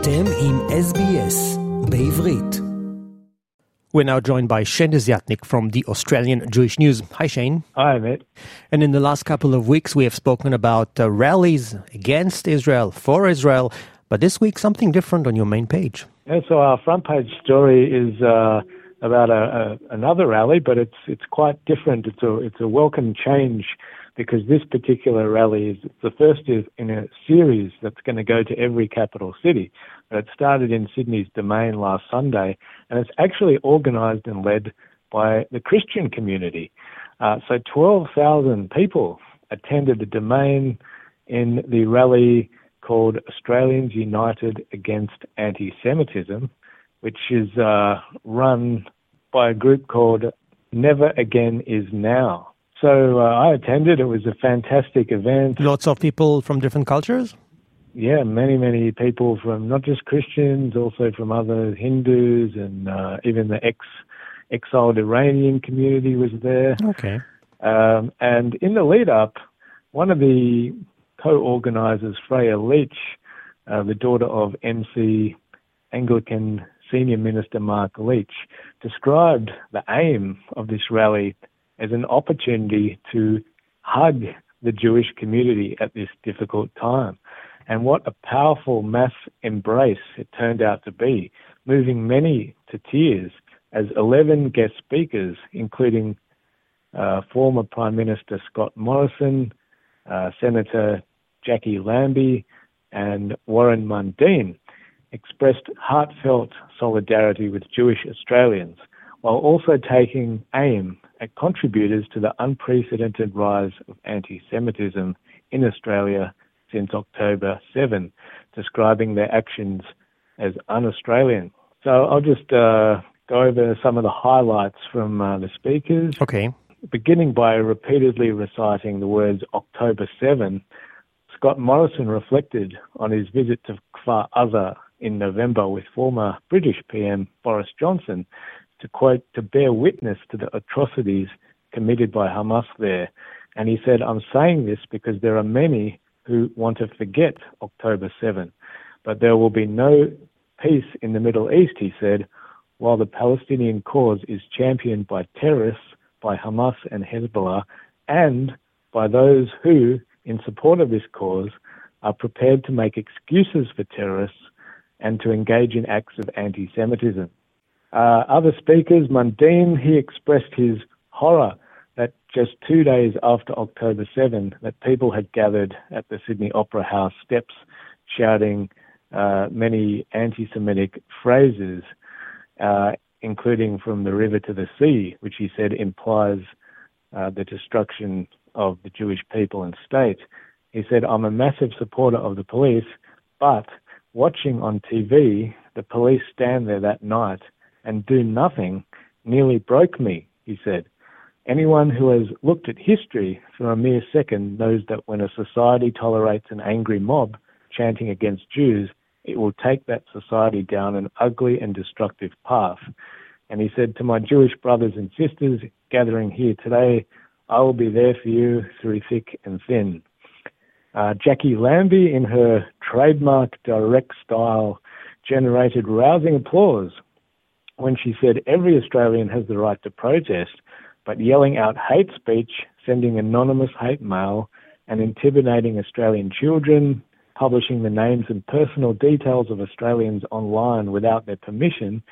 אתם עם SBS בעברית. We're now joined by Shane Desiatnik from the Australian Jewish News. Hi, Shane. Hi, mate. And in the last couple of weeks, we have spoken about uh, rallies against Israel, for Israel, but this week something different on your main page. Yeah, so our front page story is uh, about a, a, another rally, but it's it's quite different. It's a it's a welcome change because this particular rally is the first in a series that's going to go to every capital city. It started in Sydney's Domain last Sunday, and it's actually organised and led by the Christian community. Uh, so 12,000 people attended the Domain in the rally called Australians United Against Anti-Semitism, which is uh, run by a group called Never Again Is Now. So uh, I attended. It was a fantastic event. Lots of people from different cultures? Yeah, many, many people from not just Christians, also from other Hindus, and uh, even the ex exiled Iranian community was there. Okay. Um, and in the lead up, one of the co organizers, Freya Leach, uh, the daughter of MC Anglican Senior Minister Mark Leach, described the aim of this rally as an opportunity to hug the Jewish community at this difficult time. And what a powerful mass embrace it turned out to be, moving many to tears as 11 guest speakers, including uh, former Prime Minister Scott Morrison, uh, Senator Jacqui Lambie, and Warren Mundine, expressed heartfelt solidarity with Jewish Australians, while also taking aim at contributors to the unprecedented rise of anti Semitism in Australia since October 7, describing their actions as un Australian. So I'll just uh, go over some of the highlights from uh, the speakers. Okay. Beginning by repeatedly reciting the words October 7, Scott Morrison reflected on his visit to Kfar Aza in November with former British PM Boris Johnson to quote, to bear witness to the atrocities committed by Hamas there. And he said, I'm saying this because there are many who want to forget October 7, but there will be no peace in the Middle East, he said, while the Palestinian cause is championed by terrorists, by Hamas and Hezbollah, and by those who, in support of this cause, are prepared to make excuses for terrorists and to engage in acts of anti Semitism. Uh, other speakers, Mundine, he expressed his horror that just two days after October 7, that people had gathered at the Sydney Opera House steps shouting uh, many anti-Semitic phrases, uh, including from the river to the sea, which he said implies uh, the destruction of the Jewish people and state. He said, I'm a massive supporter of the police, but watching on TV, the police stand there that night and do nothing nearly broke me, he said. Anyone who has looked at history for a mere second knows that when a society tolerates an angry mob chanting against Jews, it will take that society down an ugly and destructive path. And he said, To my Jewish brothers and sisters gathering here today, I will be there for you through thick and thin. Uh, Jacqui Lambie, in her trademark direct style, generated rousing applause when she said every Australian has the right to protest, but yelling out hate speech, sending anonymous hate mail, and intimidating Australian children, publishing the names and personal details of Australians online without their permission,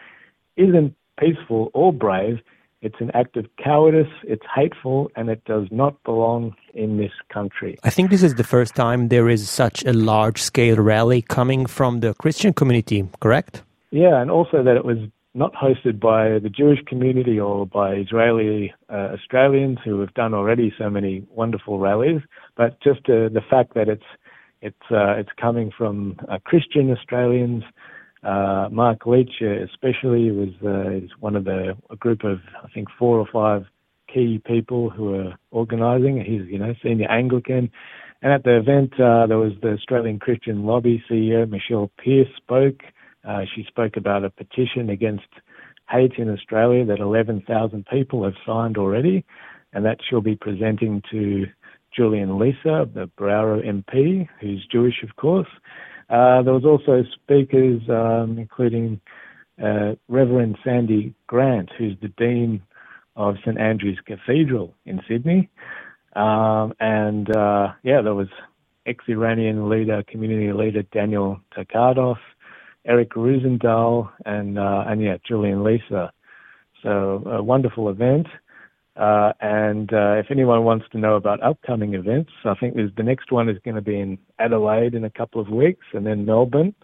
isn't peaceful or brave. It's an act of cowardice, it's hateful, and it does not belong in this country. I think this is the first time there is such a large scale rally coming from the Christian community, correct? Yeah, and also that it was not hosted by the Jewish community or by Israeli uh, Australians who have done already so many wonderful rallies, but just uh, the fact that it's it's uh, it's coming from uh, Christian Australians. Uh, Mark Leach, uh, especially, was is one of the a group of I think four or five key people who are organising. He's you know senior Anglican, and at the event there was the Australian Christian Lobby CEO Michelle Pearse spoke. Uh, she spoke about a petition against hate in Australia that 11,000 people have signed already, and that she'll be presenting to Julian Leeser, the Berowra MP, who's Jewish, of course. Uh, there was also speakers, um, including uh, Reverend Sandy Grant, who's the Dean of St Andrew's Cathedral in Sydney. Um, and uh, yeah, there was ex-Iranian leader, community leader Daniel Takardov, Eric Roosendahl, and uh, and yeah, Julian Leeser. So a wonderful event. Uh, and uh, if anyone wants to know about upcoming events, I think the next one is going to be in Adelaide in a couple of weeks, and then Melbourne.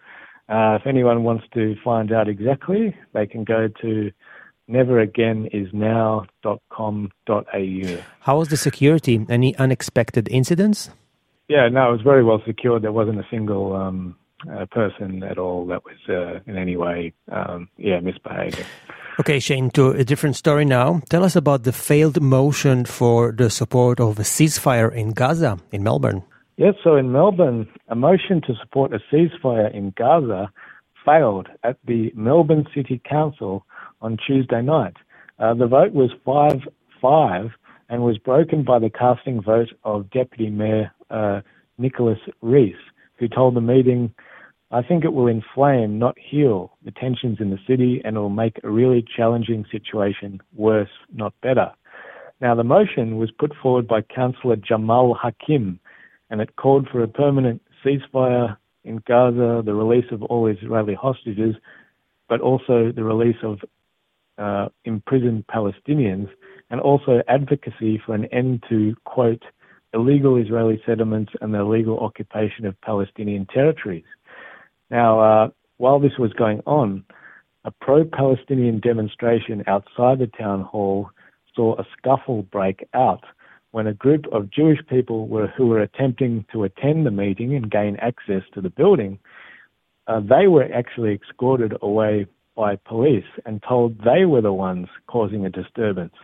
Uh, if anyone wants to find out exactly, they can go to neveragainisnow.com.au. How was the security? Any unexpected incidents? Yeah, no, it was very well secured. There wasn't a single um, uh, person at all that was uh, in any way, um, yeah, misbehaving. Okay, Shane, to a different story now. Tell us about the failed motion for the support of a ceasefire in Gaza, in Melbourne. Yes, so in Melbourne, a motion to support a ceasefire in Gaza failed at the Melbourne City Council on Tuesday night. Uh, the vote was 5 5 and was broken by the casting vote of Deputy Mayor uh, Nicholas Reece, who told the meeting I think it will inflame, not heal, the tensions in the city and it will make a really challenging situation worse, not better. Now, the motion was put forward by Councillor Jamal Hakim and it called for a permanent ceasefire in Gaza, the release of all Israeli hostages, but also the release of uh, imprisoned Palestinians, and also advocacy for an end to, quote, illegal Israeli settlements and the illegal occupation of Palestinian territories. Now, uh, while this was going on, a pro Palestinian demonstration outside the town hall saw a scuffle break out when a group of Jewish people were, who were attempting to attend the meeting and gain access to the building. Uh, they were actually escorted away by police and told they were the ones causing a disturbance.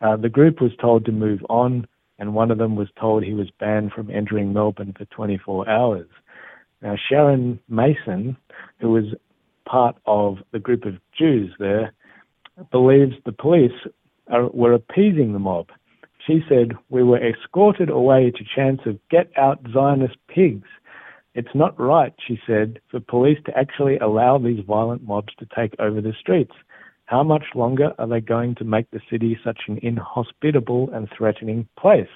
Uh, the group was told to move on, and one of them was told he was banned from entering Melbourne for 24 hours. Now, Sharon Mason, who was part of the group of Jews there, believes the police are, were appeasing the mob. She said, We were escorted away to chants of get out Zionist pigs. It's not right, she said, for police to actually allow these violent mobs to take over the streets. How much longer are they going to make the city such an inhospitable and threatening place?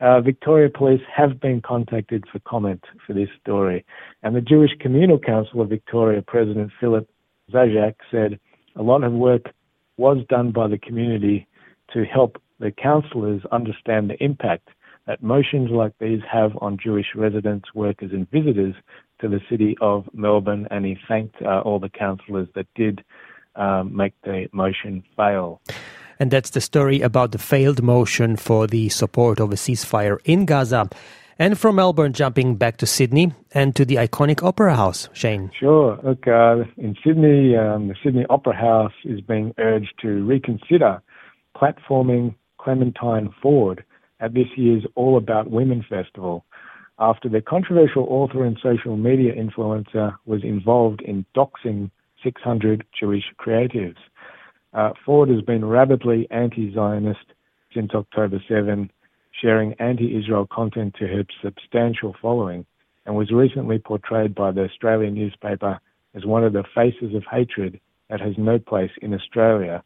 Uh, Victoria Police have been contacted for comment for this story, and the Jewish Communal Council of Victoria President Philip Zajac said a lot of work was done by the community to help the councillors understand the impact that motions like these have on Jewish residents, workers, and visitors to the city of Melbourne, and he thanked uh, all the councillors that did um, make the motion fail. And that's the story about the failed motion for the support of a ceasefire in Gaza. And from Melbourne, jumping back to Sydney and to the iconic Opera House, Shane. Sure. Look, uh, in Sydney, um, the Sydney Opera House is being urged to reconsider platforming Clementine Ford at this year's All About Women Festival after the controversial author and social media influencer was involved in doxing 600 Jewish creatives. Uh, Ford has been rabidly anti Zionist since October 7, sharing anti Israel content to her substantial following, and was recently portrayed by the Australian newspaper as one of the faces of hatred that has no place in Australia.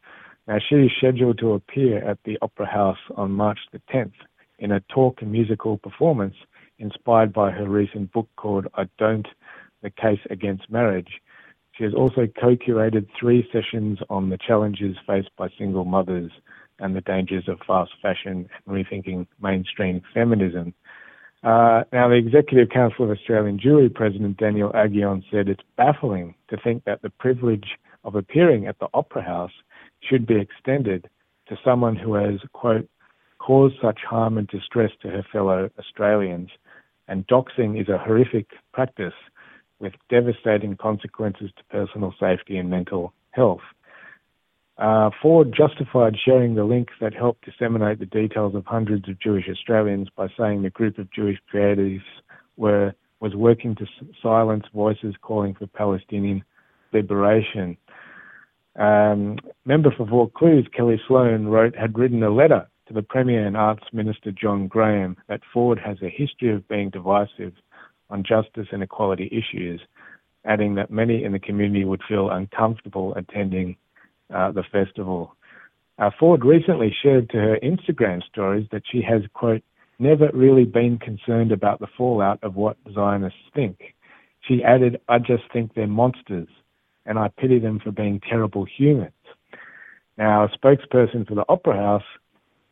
Now, she is scheduled to appear at the Opera House on March the 10th in a talk and musical performance inspired by her recent book called I Don't The Case Against Marriage, she has also co curated three sessions on the challenges faced by single mothers and the dangers of fast fashion and rethinking mainstream feminism. Uh, now, the Executive Council of Australian Jewry President Daniel Aghion said it's baffling to think that the privilege of appearing at the Opera House should be extended to someone who has, quote, caused such harm and distress to her fellow Australians. And doxing is a horrific practice with devastating consequences to personal safety and mental health. Uh, Ford justified sharing the link that helped disseminate the details of hundreds of Jewish Australians by saying the group of Jewish creatives were was working to silence voices calling for Palestinian liberation. Um, member for Vaucluse, Kellie Sloane, wrote had written a letter to the Premier and Arts Minister John Graham that Ford has a history of being divisive on justice and equality issues, adding that many in the community would feel uncomfortable attending uh, the festival. Uh, Ford recently shared to her Instagram stories that she has, quote, never really been concerned about the fallout of what Zionists think. She added, I just think they're monsters, and I pity them for being terrible humans. Now, a spokesperson for the Opera House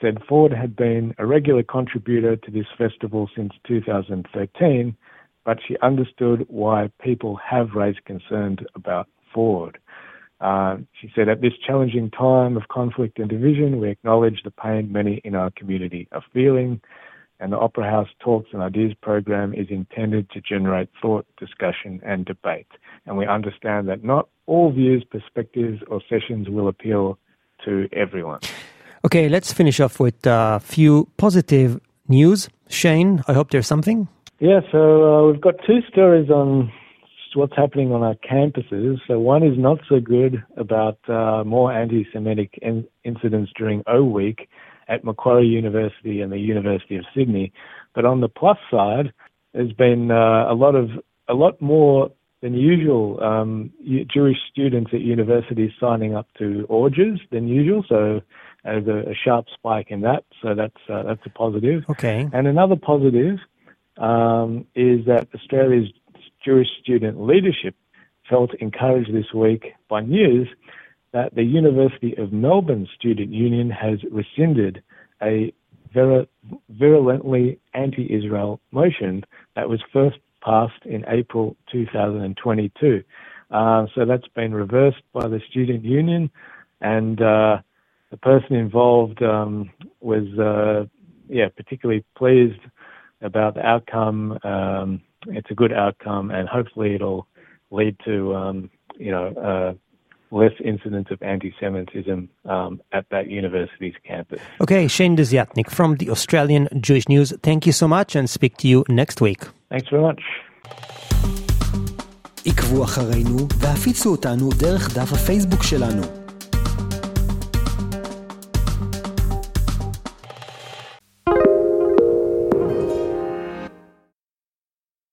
said Ford had been a regular contributor to this festival since 2013, but she understood why people have raised concerns about Ford. Uh, she said, at this challenging time of conflict and division, we acknowledge the pain many in our community are feeling, and the Opera House Talks and Ideas program is intended to generate thought, discussion, and debate. And we understand that not all views, perspectives, or sessions will appeal to everyone. Okay, let's finish off with a few positive news. Shane, I hope there's something. Yeah, so uh, we've got two stories on what's happening on our campuses. So one is not so good about uh, more anti-Semitic in- incidents during O Week at Macquarie University and the University of Sydney, but on the plus side, there's been uh, a lot of a lot more than usual um, Jewish students at universities signing up to AUJS than usual. So there's a, a sharp spike in that. So that's uh, that's a positive. Okay. And another positive um, is that Australia's Jewish student leadership felt encouraged this week by news that the University of Melbourne Student Union has rescinded a virulently anti-Israel motion that was first passed in April 2022. Uh, so that's been reversed by the student union, and uh, the person involved um, was, uh, yeah, particularly pleased about the outcome. Um, it's a good outcome, and hopefully it'll lead to, um, you know, uh, less incidents of anti-Semitism um, at that university's campus. Okay, Shane Desiatnik from the Australian Jewish News. Thank you so much, and speak to you next week. Thanks very much. עקבו אחרינו והפיצו אותנו דרך דף הפייסבוק שלנו.